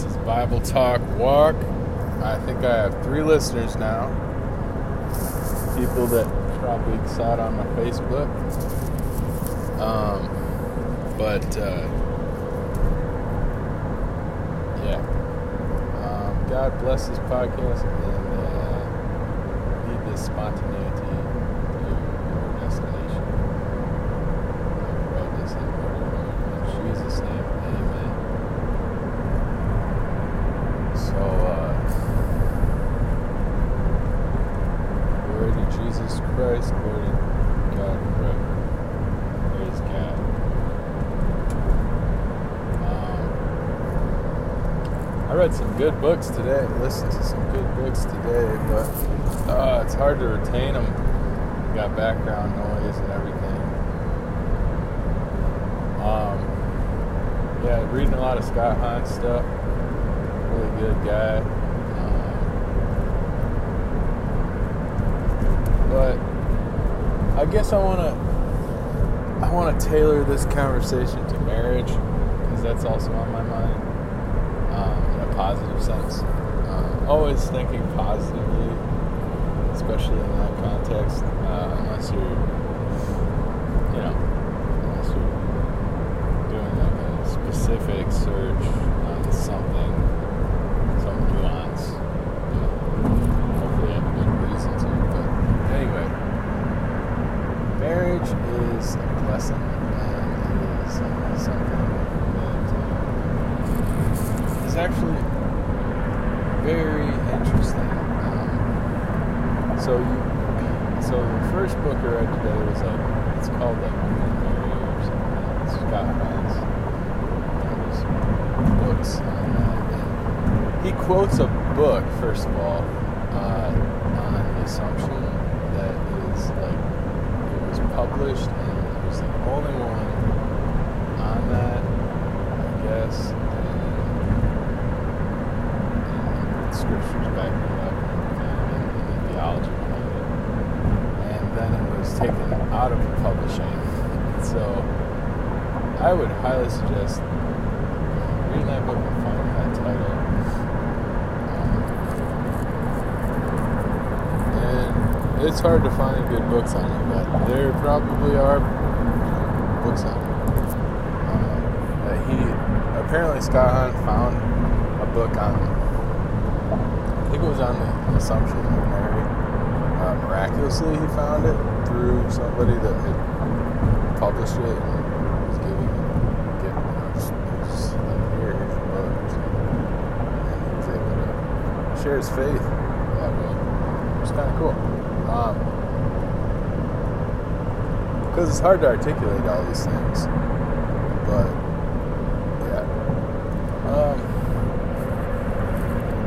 This is Bible Talk Walk. I think I have three listeners now. People that probably saw it on my Facebook. Um, but uh, yeah, um, God bless this podcast and uh, lead this spontaneity to your destination. Jesus' name, Amen. So, uh, glory to Jesus Christ, God forever. Praise God. Um, I read some good books today, listened to some good books today, but uh, it's hard to retain them. Got background noise and everything. Um, yeah, reading a lot of Scott Hahn stuff really good guy. Um, but I guess I want to I want to tailor this conversation to marriage because that's also on my mind um, in a positive sense. Uh, always thinking positively, especially in that context. Uh, unless you're, you know, unless you're doing like a specific search on something some nuance. You know, hopefully, I have a good reason to. But anyway, marriage is a blessing and it is uh, something that uh, is actually very interesting. Um, so you, so the first book I read today was like it's called like Mary or something. It's Scott. One books on that. And he quotes a book first of all uh, on the assumption that is like it was published and it was the only one on that, I guess. And, and scriptures backing it up and, and, and the theology behind it. And then it was taken out of publishing. So I would highly suggest reading that book and finding that title. And it's hard to find good books on it, but there probably are books on it. Uh, he apparently Scott Hahn found a book on. I think it was on the Assumption of Mary. Miraculously, he found it through somebody that had published it and was giving or something. And he was able to share his faith that way. It was kind of cool. Because it's hard to articulate all these things. But, yeah. Um,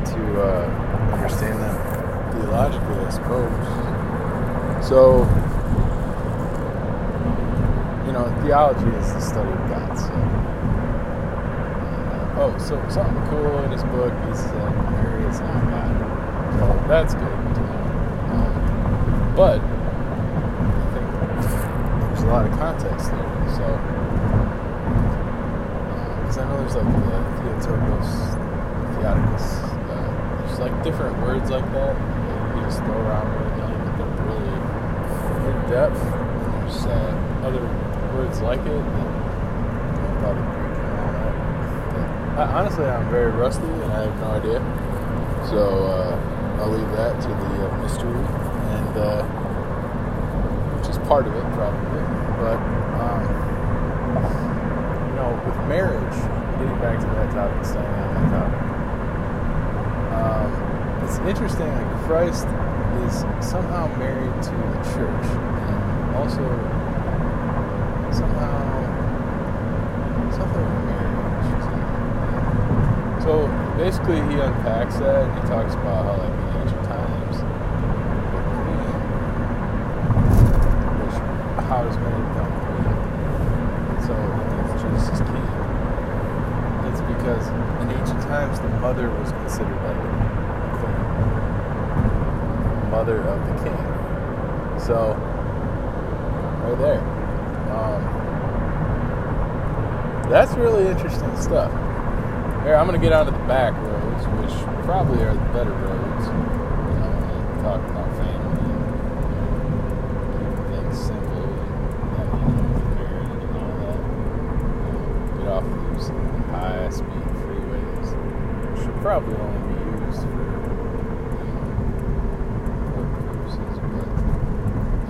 to uh, understand them theologically, I suppose. So, you know, theology is the study of God. So, uh, oh, so something cool in his book. He said Mary is not God. So that's good. Um, but I think there's a lot of context there. So, because I know there's like the Theotokos, Theotokos. Uh, there's like different words like that that you just throw around willy-nilly, but they're really in depth. There's uh, other words like it and I, honestly, I'm very rusty and I have no idea. So uh, I'll leave that to the uh, mystery, and uh, which is part of it probably. But um, you know, with marriage, getting back to that topic, staying on that topic, um, it's interesting Christ is somehow married to the church, and also somehow something with marriage. So basically, he unpacks that and he talks about how, like, in ancient times, queen, which how does Mary become queen? So Jesus king, it's because in ancient times the mother was considered like mother of the king. So right there. Um, that's really interesting stuff. Here, I'm gonna get onto the back roads, which probably are the better roads. You know, and talk about family, and keep things simple, and you know, get married and all that. You know, get off those high-speed freeways, which should probably only be used for you know, work purposes. But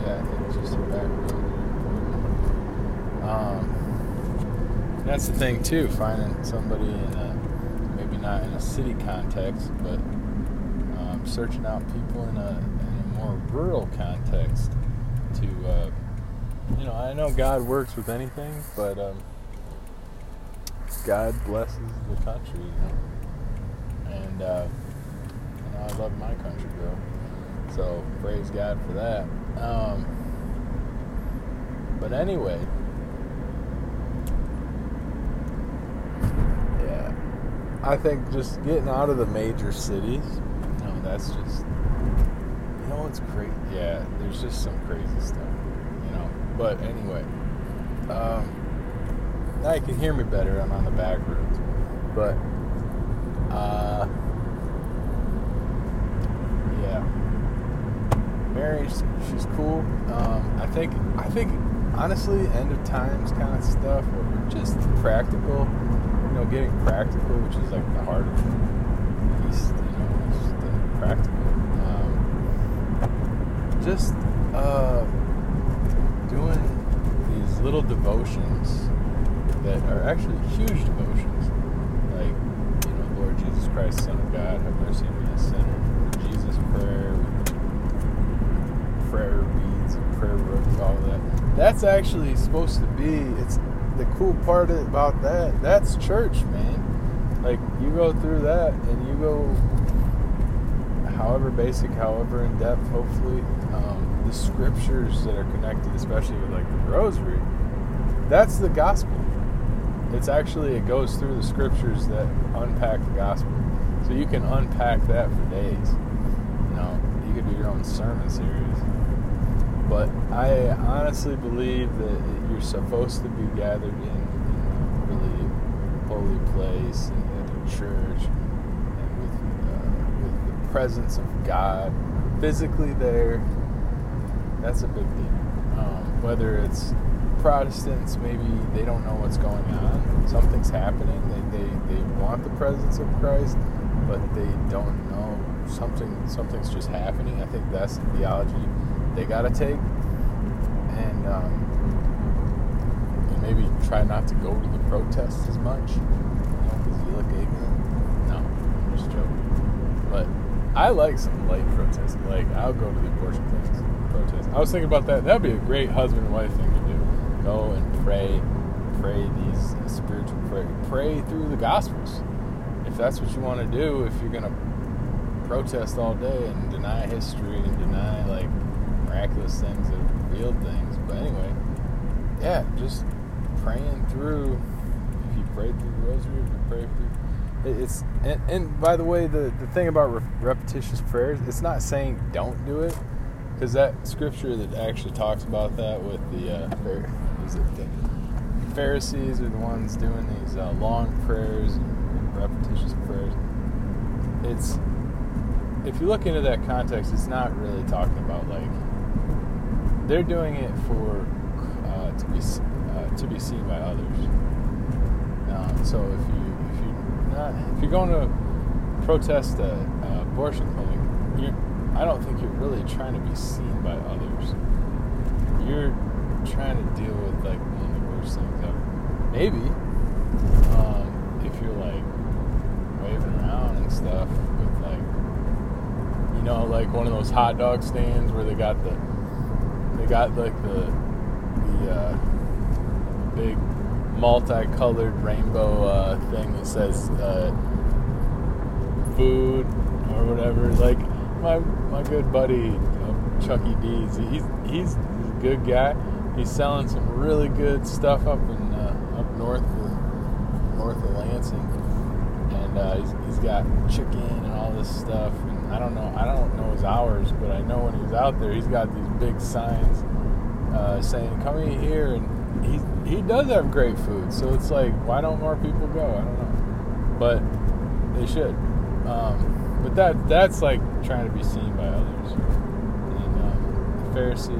yeah, I think it's just the back roads are important. Um, that's the thing too, finding somebody in a maybe not in a city context, but um, searching out people in a, in a more rural context to, uh, you know, I know God works with anything, but um, God blesses the country, you know, and uh, you know, I love my country, bro. So praise God for that. Um, but anyway, yeah, I think just getting out of the major cities, No, that's just, you know, what's great. Yeah, there's just some crazy stuff, you know. But anyway, um, now you can hear me better. I'm on the back roads, but uh, yeah, Mary, she's cool. Um, I think, I think, honestly, end of times kind of stuff, or just practical. Know, getting practical, which is like the heart of peace. You know, just the practical. Um, just uh, doing these little devotions that are actually huge devotions, like you know, Lord Jesus Christ, Son of God, have mercy on me, a sinner. Jesus prayer, prayer beads, prayer books, all that. That's actually supposed to be. It's the cool part about that. That's church, man. Like you go through that, and you go, however basic, however in depth, hopefully, um, the scriptures that are connected, especially with like the rosary. That's the gospel. It's actually it goes through the scriptures that unpack the gospel, so you can unpack that for days. You know, you could do your own sermon series. But I honestly believe that you're supposed to be gathered in, a really holy place and a church and with, uh, with the presence of God physically there. That's a big deal. Um, whether it's Protestants, maybe they don't know what's going on. Something's happening. They, they, they want the presence of Christ, but they don't know something. Something's just happening. I think that's the theology they got to take, and, um, maybe try not to go to the protests as much, because you look ignorant. No, I'm just joking. But I like some light protests. Like I'll go to the abortion things protest. I was thinking about that. That'd be a great husband and wife thing to do. Go and pray, pray these spiritual pray, pray through the Gospels. If that's what you want to do, if you're gonna protest all day and deny history and deny like miraculous things that are real things. But anyway, yeah, just praying through. If you pray through the rosary, if you pray through, it's and, and by the way, the the thing about re- repetitious prayers, it's not saying don't do it, because that scripture that actually talks about that with the uh, is it the Pharisees are the ones doing these uh, long prayers and repetitious prayers. It's if you look into that context, it's not really talking about like they're doing it for uh, to be uh, to be seen by others. Um, so if you if you not if you're going to protest a, a abortion clinic, I don't think you're really trying to be seen by others. You're trying to deal with like one of the worst things ever. Maybe um, if you're like waving around and stuff with like you know like one of those hot dog stands where they got the they got like the the uh, big multicolored rainbow uh, thing that says uh, food or whatever. Like my my good buddy uh, Chucky D's, he's he's a good guy. He's selling some really good stuff up in uh, up north of, north of Lansing, and uh, he's, he's got chicken and all this stuff. And I don't know I don't know hours, but I know when he's out there, he's got these big signs uh, saying "Come in here," and he he does have great food. So it's like, why don't more people go? I don't know. but they should. Um, but that that's like trying to be seen by others. And um, the Pharisees.